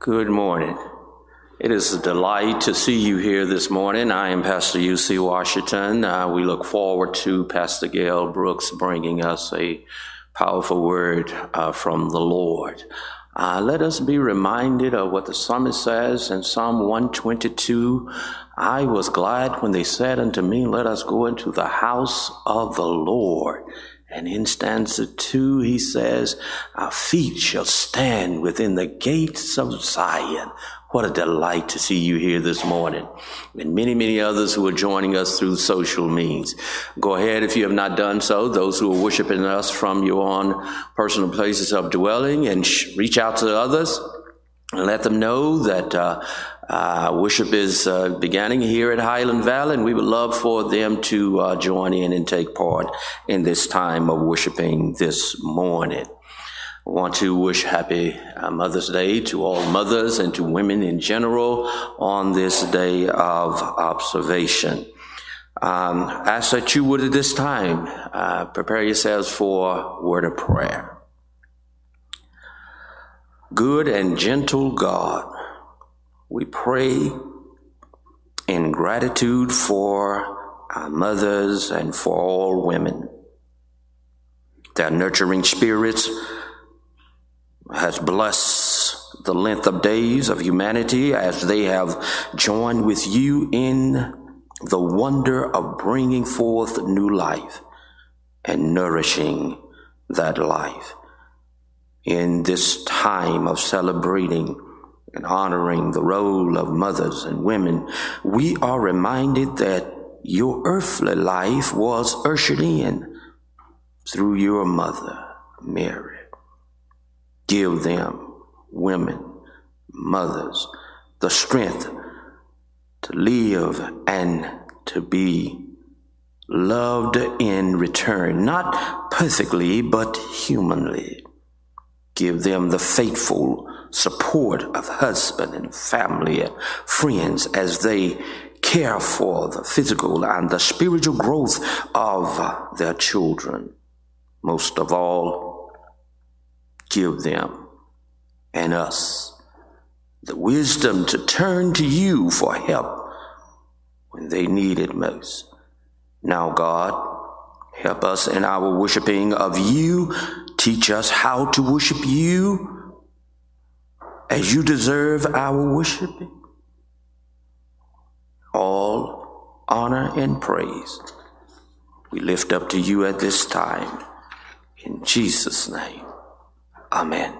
Good morning. It is a delight to see you here this morning. I am Pastor U.C. Washington. Uh, we look forward to Pastor Gail Brooks bringing us a powerful word uh, from the Lord. Uh, let us be reminded of what the psalmist says in Psalm 122. I was glad when they said unto me, Let us go into the house of the Lord. And in stanza two, he says, Our feet shall stand within the gates of Zion. What a delight to see you here this morning. And many, many others who are joining us through social means. Go ahead if you have not done so. Those who are worshiping us from your own personal places of dwelling and sh- reach out to others and let them know that uh, uh, worship is uh, beginning here at Highland Valley, and we would love for them to uh, join in and take part in this time of worshiping this morning. I want to wish happy uh, Mother's Day to all mothers and to women in general on this day of observation. Um, ask that you would at this time uh, prepare yourselves for word of prayer. Good and gentle God, we pray in gratitude for our mothers and for all women. Their nurturing spirits has blessed the length of days of humanity as they have joined with you in the wonder of bringing forth new life and nourishing that life. In this time of celebrating and honoring the role of mothers and women, we are reminded that your earthly life was ushered in through your mother, Mary. Give them, women, mothers, the strength to live and to be loved in return, not perfectly, but humanly. Give them the faithful support of husband and family and friends as they care for the physical and the spiritual growth of their children. Most of all, give them and us the wisdom to turn to you for help when they need it most. Now, God, help us in our worshiping of you. Teach us how to worship you as you deserve our worshiping. All honor and praise we lift up to you at this time. In Jesus' name. Amen.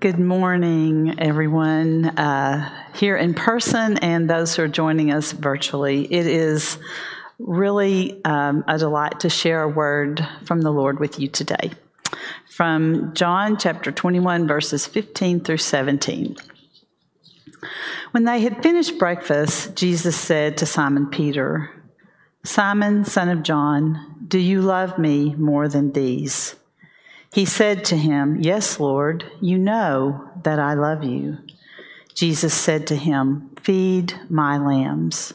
Good morning, everyone, uh, here in person and those who are joining us virtually. It is really um, a delight to share a word from the Lord with you today. From John chapter 21, verses 15 through 17. When they had finished breakfast, Jesus said to Simon Peter, Simon, son of John, do you love me more than these? He said to him, Yes, Lord, you know that I love you. Jesus said to him, Feed my lambs.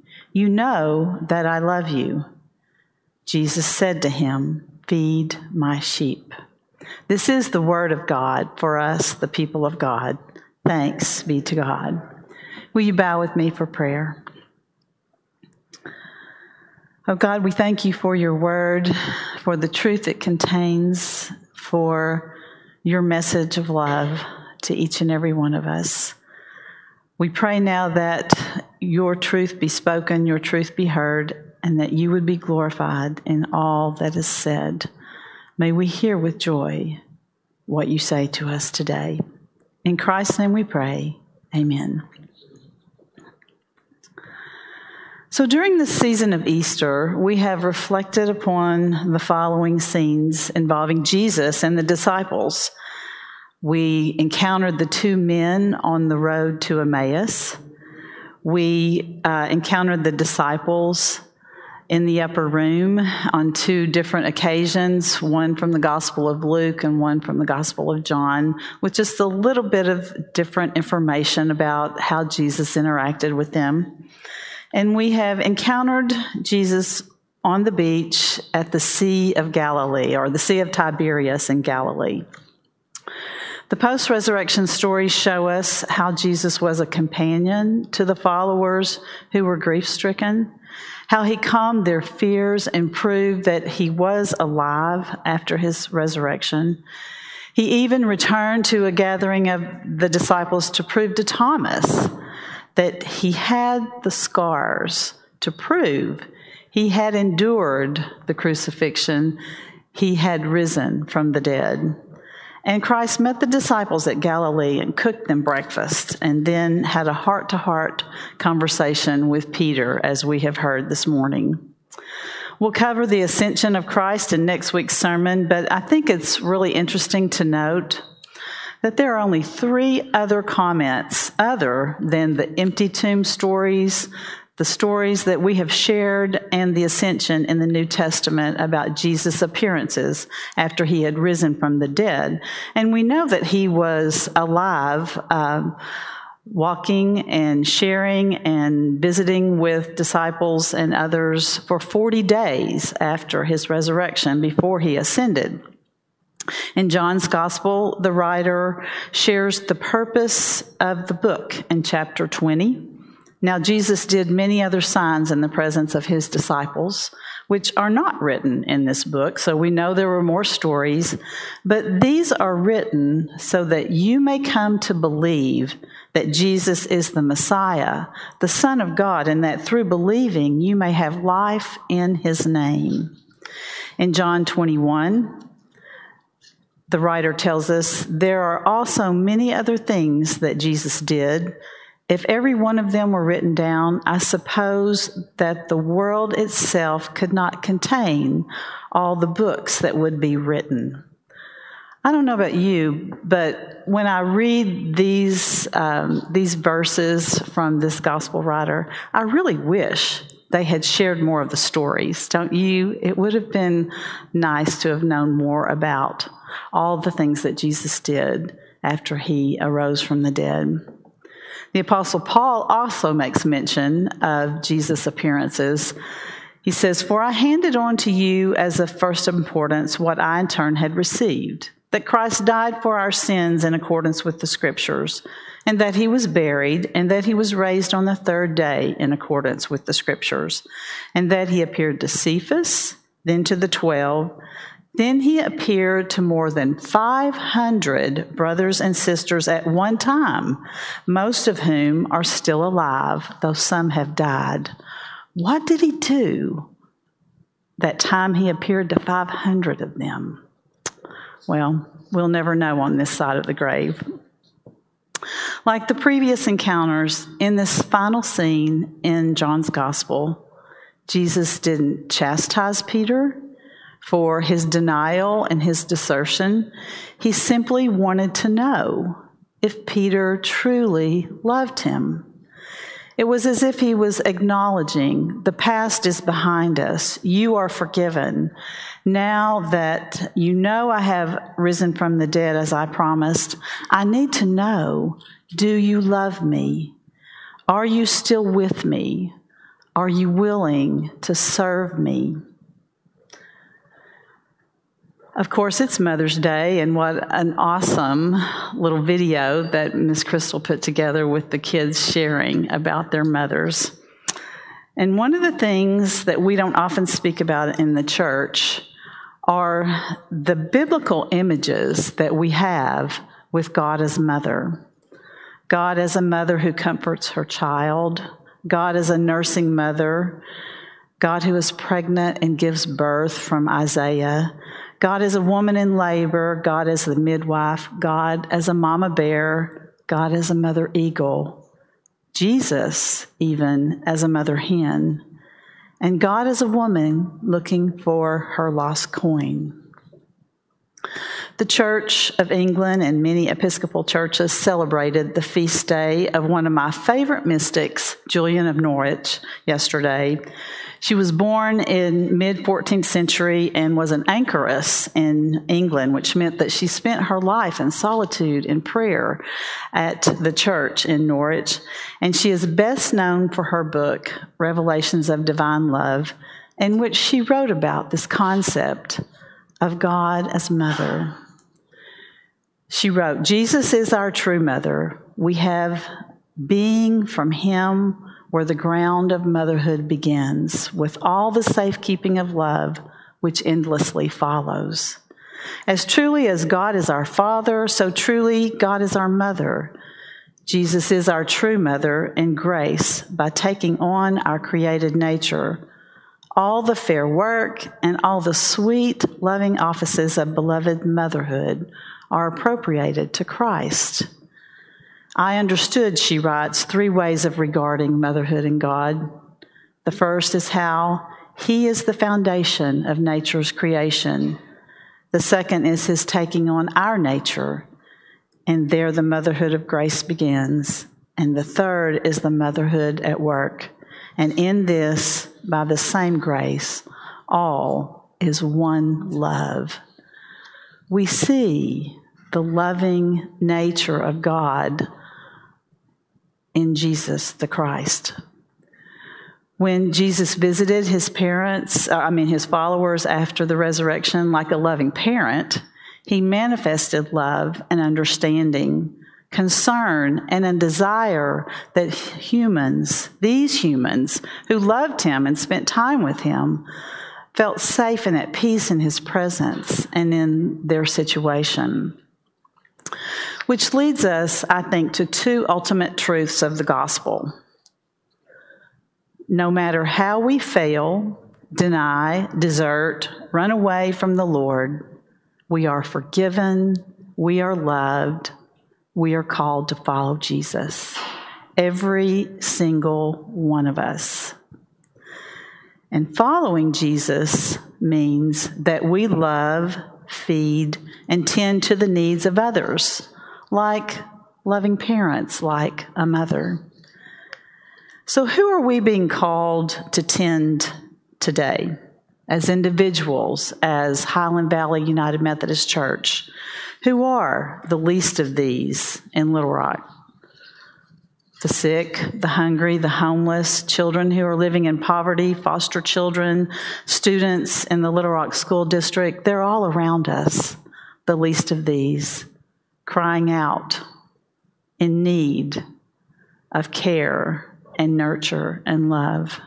You know that I love you. Jesus said to him, Feed my sheep. This is the word of God for us, the people of God. Thanks be to God. Will you bow with me for prayer? Oh God, we thank you for your word, for the truth it contains, for your message of love to each and every one of us. We pray now that your truth be spoken, your truth be heard, and that you would be glorified in all that is said. May we hear with joy what you say to us today. In Christ's name we pray. Amen. So, during the season of Easter, we have reflected upon the following scenes involving Jesus and the disciples. We encountered the two men on the road to Emmaus. We uh, encountered the disciples in the upper room on two different occasions, one from the Gospel of Luke and one from the Gospel of John, with just a little bit of different information about how Jesus interacted with them. And we have encountered Jesus on the beach at the Sea of Galilee, or the Sea of Tiberias in Galilee. The post resurrection stories show us how Jesus was a companion to the followers who were grief stricken, how he calmed their fears and proved that he was alive after his resurrection. He even returned to a gathering of the disciples to prove to Thomas that he had the scars to prove he had endured the crucifixion, he had risen from the dead. And Christ met the disciples at Galilee and cooked them breakfast, and then had a heart to heart conversation with Peter, as we have heard this morning. We'll cover the ascension of Christ in next week's sermon, but I think it's really interesting to note that there are only three other comments other than the empty tomb stories, the stories that we have shared and the ascension in the New Testament about Jesus' appearances after he had risen from the dead. And we know that he was alive. Uh, walking and sharing and visiting with disciples and others for 40 days after his resurrection before he ascended. In John's Gospel, the writer shares the purpose of the book in chapter 20. Now, Jesus did many other signs in the presence of his disciples, which are not written in this book, so we know there were more stories, but these are written so that you may come to believe that Jesus is the Messiah, the Son of God, and that through believing you may have life in his name. In John 21, the writer tells us there are also many other things that Jesus did if every one of them were written down, I suppose that the world itself could not contain all the books that would be written. I don't know about you, but when I read these um, these verses from this gospel writer, I really wish they had shared more of the stories. Don't you? It would have been nice to have known more about all the things that Jesus did after he arose from the dead. The Apostle Paul also makes mention of Jesus' appearances. He says, For I handed on to you as of first importance what I in turn had received that Christ died for our sins in accordance with the Scriptures, and that he was buried, and that he was raised on the third day in accordance with the Scriptures, and that he appeared to Cephas, then to the twelve. Then he appeared to more than 500 brothers and sisters at one time, most of whom are still alive, though some have died. What did he do that time he appeared to 500 of them? Well, we'll never know on this side of the grave. Like the previous encounters, in this final scene in John's Gospel, Jesus didn't chastise Peter for his denial and his desertion. He simply wanted to know if Peter truly loved him. It was as if he was acknowledging the past is behind us. You are forgiven. Now that you know I have risen from the dead as I promised, I need to know do you love me? Are you still with me? Are you willing to serve me? Of course, it's Mother's Day, and what an awesome little video that Miss Crystal put together with the kids sharing about their mothers. And one of the things that we don't often speak about in the church are the biblical images that we have with God as mother. God as a mother who comforts her child, God as a nursing mother, God who is pregnant and gives birth from Isaiah, God as a woman in labor, God as the midwife, God as a mama bear, God as a mother eagle, Jesus even as a mother hen, and God as a woman looking for her lost coin. The Church of England and many Episcopal churches celebrated the feast day of one of my favorite mystics, Julian of Norwich, yesterday. She was born in mid 14th century and was an anchoress in England, which meant that she spent her life in solitude and prayer at the church in Norwich. And she is best known for her book, Revelations of Divine Love, in which she wrote about this concept of God as mother. She wrote, Jesus is our true mother. We have being from him where the ground of motherhood begins, with all the safekeeping of love which endlessly follows. As truly as God is our Father, so truly God is our mother. Jesus is our true mother in grace by taking on our created nature. All the fair work and all the sweet, loving offices of beloved motherhood are appropriated to Christ. I understood, she writes, three ways of regarding motherhood and God. The first is how He is the foundation of nature's creation. The second is His taking on our nature, and there the motherhood of grace begins. And the third is the motherhood at work. And in this, by the same grace, all is one love. We see the loving nature of God in Jesus the Christ. When Jesus visited his parents, uh, I mean his followers after the resurrection, like a loving parent, he manifested love and understanding, concern, and a desire that humans, these humans who loved him and spent time with him, felt safe and at peace in his presence and in their situation. Which leads us, I think, to two ultimate truths of the gospel. No matter how we fail, deny, desert, run away from the Lord, we are forgiven, we are loved, we are called to follow Jesus. Every single one of us. And following Jesus means that we love, feed, and tend to the needs of others like loving parents, like a mother. So, who are we being called to tend today as individuals, as Highland Valley United Methodist Church? Who are the least of these in Little Rock? The sick, the hungry, the homeless, children who are living in poverty, foster children, students in the Little Rock School District, they're all around us, the least of these crying out in need of care and nurture and love?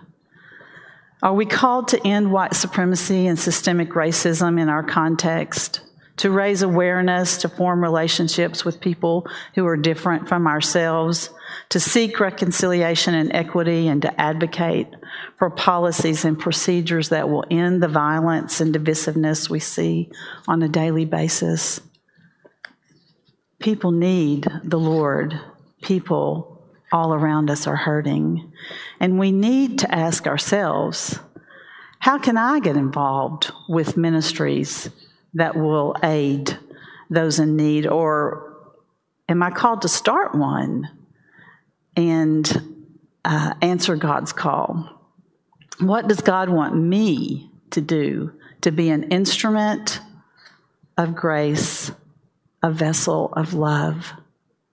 Are we called to end white supremacy and systemic racism in our context? To raise awareness, to form relationships with people who are different from ourselves, to seek reconciliation and equity, and to advocate for policies and procedures that will end the violence and divisiveness we see on a daily basis. People need the Lord. People all around us are hurting. And we need to ask ourselves how can I get involved with ministries that will aid those in need? Or am I called to start one and uh, answer God's call? What does God want me to do to be an instrument of grace a vessel of love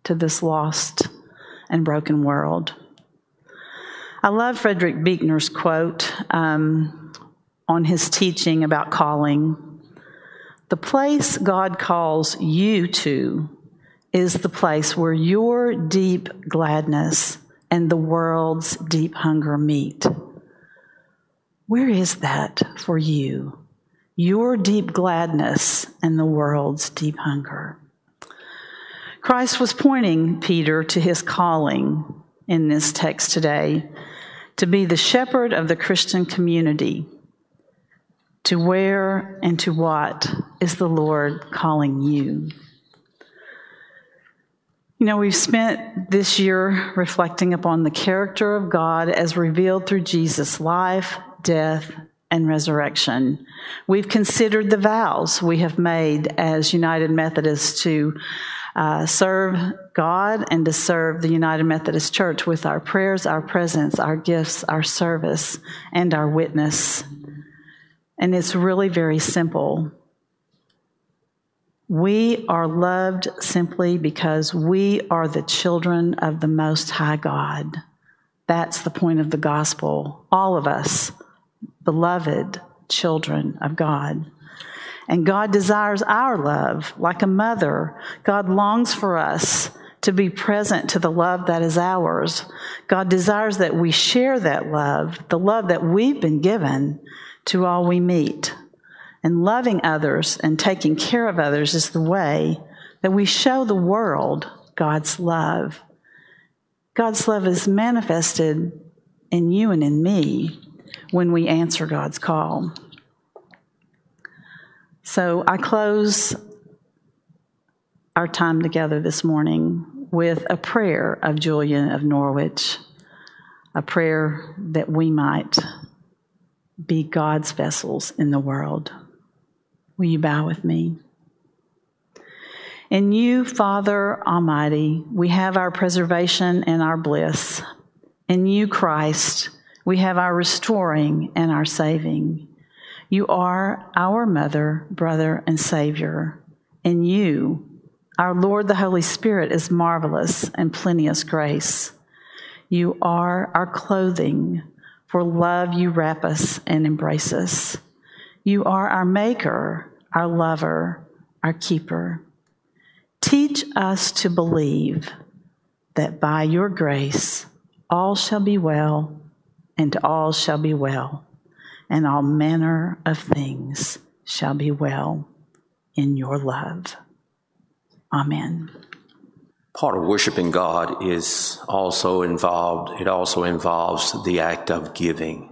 to this lost and broken world. I love Frederick Buechner's quote um, on his teaching about calling. The place God calls you to is the place where your deep gladness and the world's deep hunger meet. Where is that for you? Your deep gladness and the world's deep hunger. Christ was pointing Peter to his calling in this text today to be the shepherd of the Christian community. To where and to what is the Lord calling you? You know, we've spent this year reflecting upon the character of God as revealed through Jesus' life, death, and resurrection. We've considered the vows we have made as United Methodists to uh, serve God and to serve the United Methodist Church with our prayers, our presence, our gifts, our service, and our witness. And it's really very simple. We are loved simply because we are the children of the Most High God. That's the point of the gospel. All of us, beloved children of God. And God desires our love like a mother. God longs for us to be present to the love that is ours. God desires that we share that love, the love that we've been given to all we meet. And loving others and taking care of others is the way that we show the world God's love. God's love is manifested in you and in me when we answer God's call. So I close our time together this morning with a prayer of Julian of Norwich, a prayer that we might be God's vessels in the world. Will you bow with me? In you, Father Almighty, we have our preservation and our bliss. In you, Christ, we have our restoring and our saving. You are our mother, brother, and Savior. In you, our Lord the Holy Spirit is marvelous and plenteous grace. You are our clothing. For love, you wrap us and embrace us. You are our maker, our lover, our keeper. Teach us to believe that by your grace all shall be well, and all shall be well and all manner of things shall be well in your love. Amen. Part of worshiping God is also involved, it also involves the act of giving.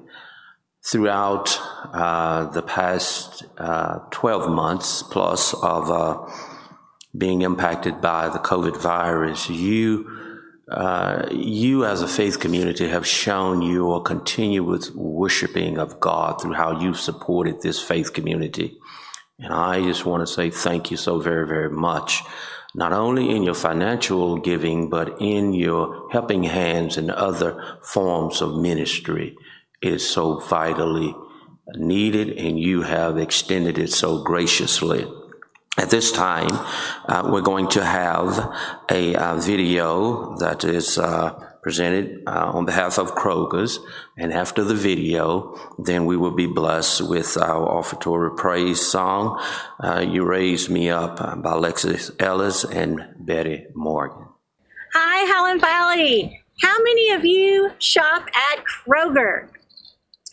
Throughout uh, the past uh, 12 months plus of uh, being impacted by the COVID virus, you uh, you as a faith community have shown your continuous worshiping of God through how you've supported this faith community. And I just want to say thank you so very, very much. Not only in your financial giving, but in your helping hands and other forms of ministry. Is so vitally needed, and you have extended it so graciously. At this time, uh, we're going to have a, uh, video that is uh, presented uh, on behalf of Kroger's, and after the video, then we will be blessed with our offertory praise song, uh, You Raise Me Up by Alexis Ellis and Betty Morgan. Hi, Highland Valley. How many of you shop at Kroger?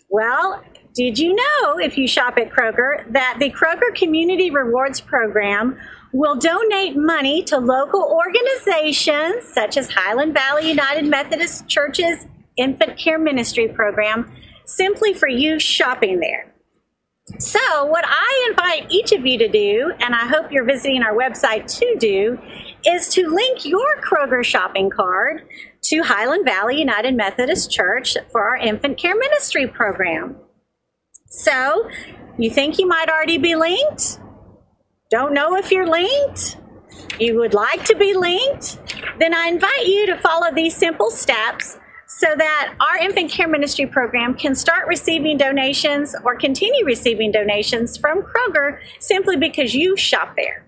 Well, did you know, if you shop at Kroger, that the Kroger Community Rewards Program will donate money to local organizations such as Highland Valley United Methodist Church's Infant Care Ministry Program simply for you shopping there? So, what I invite each of you to do, and I hope you're visiting our website to do, is to link your Kroger shopping card to Highland Valley United Methodist Church for our Infant Care Ministry Program. So, you think you might already be linked? Don't know if you're linked? You would like to be linked? Then I invite you to follow these simple steps so that our infant care ministry program can start receiving donations or continue receiving donations from Kroger simply because you shop there.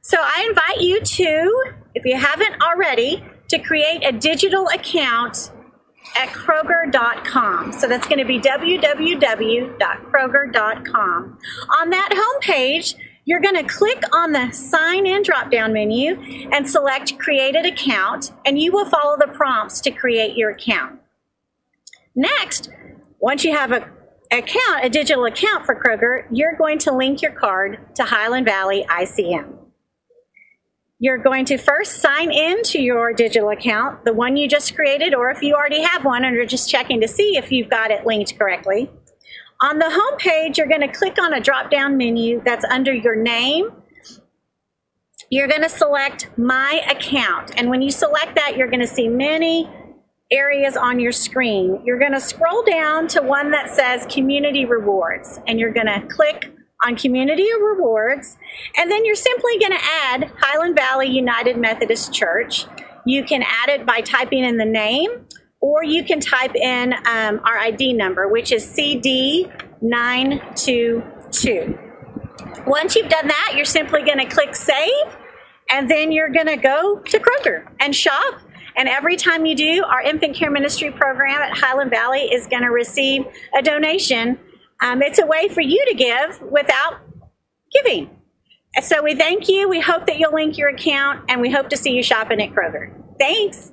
So I invite you to, if you haven't already, to create a digital account at Kroger.com. So that's going to be www.kroger.com. On that homepage, you're going to click on the sign in drop down menu and select create an account, and you will follow the prompts to create your account. Next, once you have a account, a digital account for Kroger, you're going to link your card to Highland Valley ICM. You're going to first sign in to your digital account, the one you just created, or if you already have one and are just checking to see if you've got it linked correctly. On the home page, you're going to click on a drop down menu that's under your name. You're going to select My Account. And when you select that, you're going to see many areas on your screen. You're going to scroll down to one that says Community Rewards, and you're going to click on Community Rewards, and then you're simply going to add Highland Valley United Methodist Church. You can add it by typing in the name, or you can type in um, our ID number, which is CD922. Once you've done that, you're simply going to click Save, and then you're going to go to Kroger and shop and every time you do, our infant care ministry program at Highland Valley is going to receive a donation. Um, it's a way for you to give without giving. So we thank you. We hope that you'll link your account, and we hope to see you shopping at Kroger. Thanks.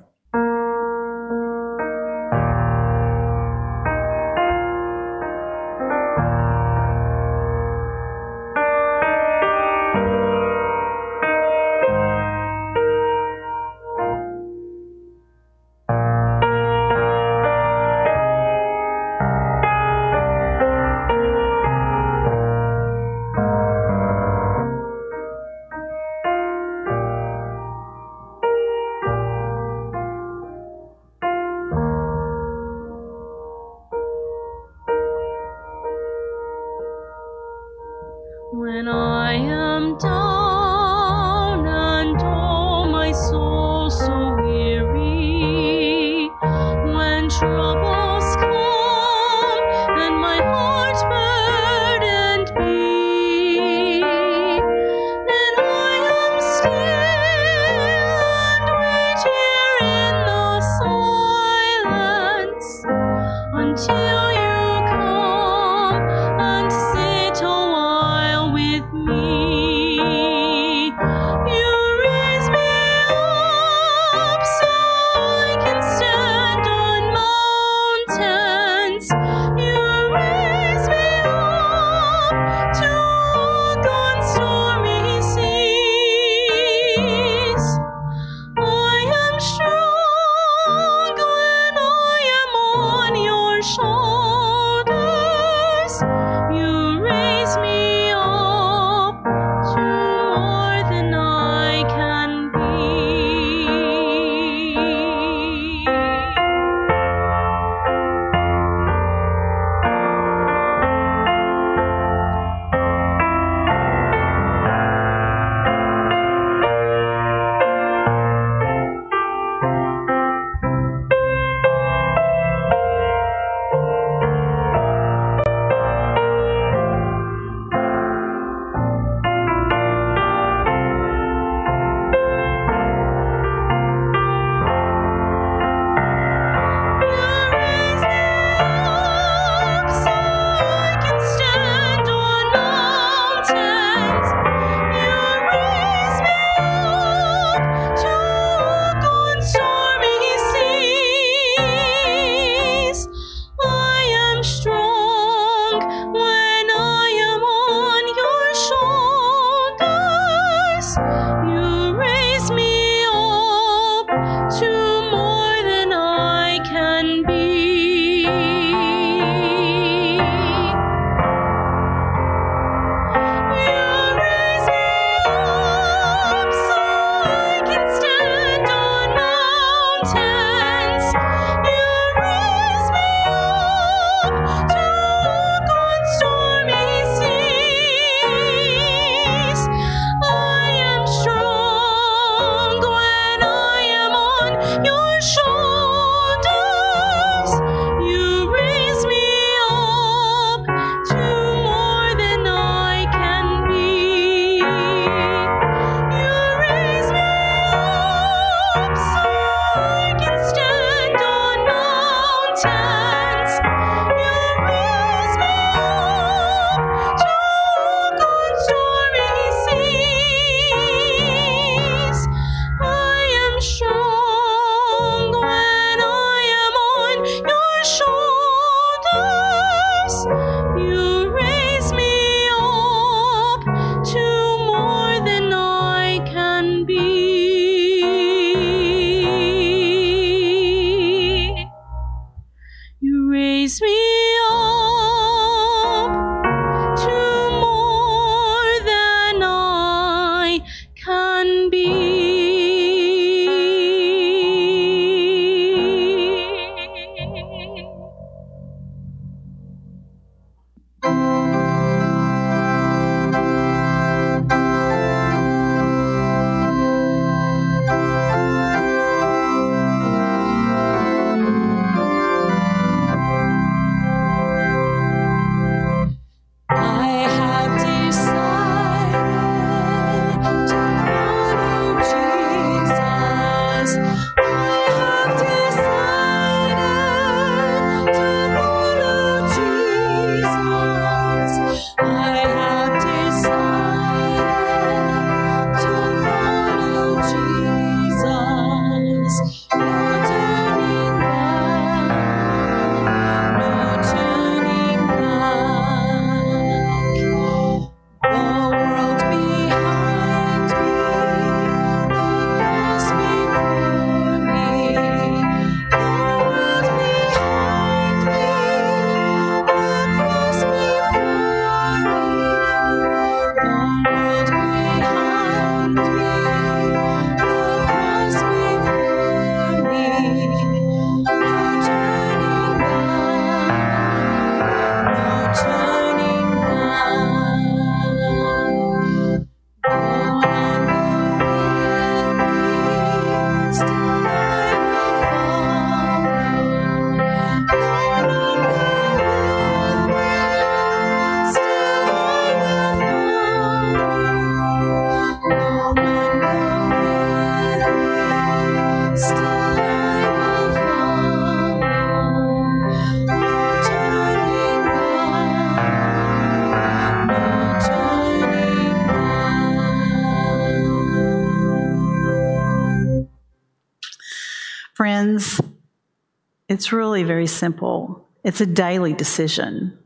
It's really very simple. It's a daily decision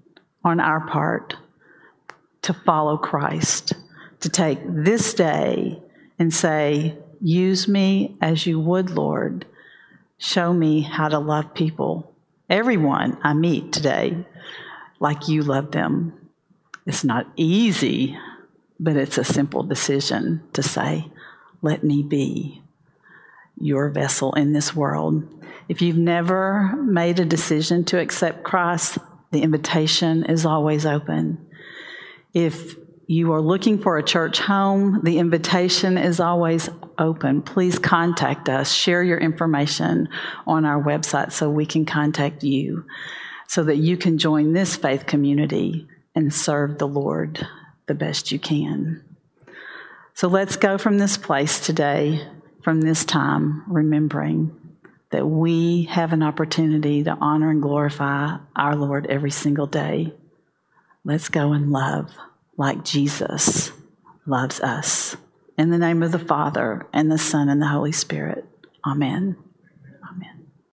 on our part to follow Christ, to take this day and say, Use me as you would, Lord. Show me how to love people, everyone I meet today, like you love them. It's not easy, but it's a simple decision to say, Let me be your vessel in this world. If you've never made a decision to accept Christ, the invitation is always open. If you are looking for a church home, the invitation is always open. Please contact us. Share your information on our website so we can contact you so that you can join this faith community and serve the Lord the best you can. So let's go from this place today, from this time, remembering that we have an opportunity to honor and glorify our Lord every single day. Let's go and love like Jesus loves us. In the name of the Father, and the Son, and the Holy Spirit. Amen.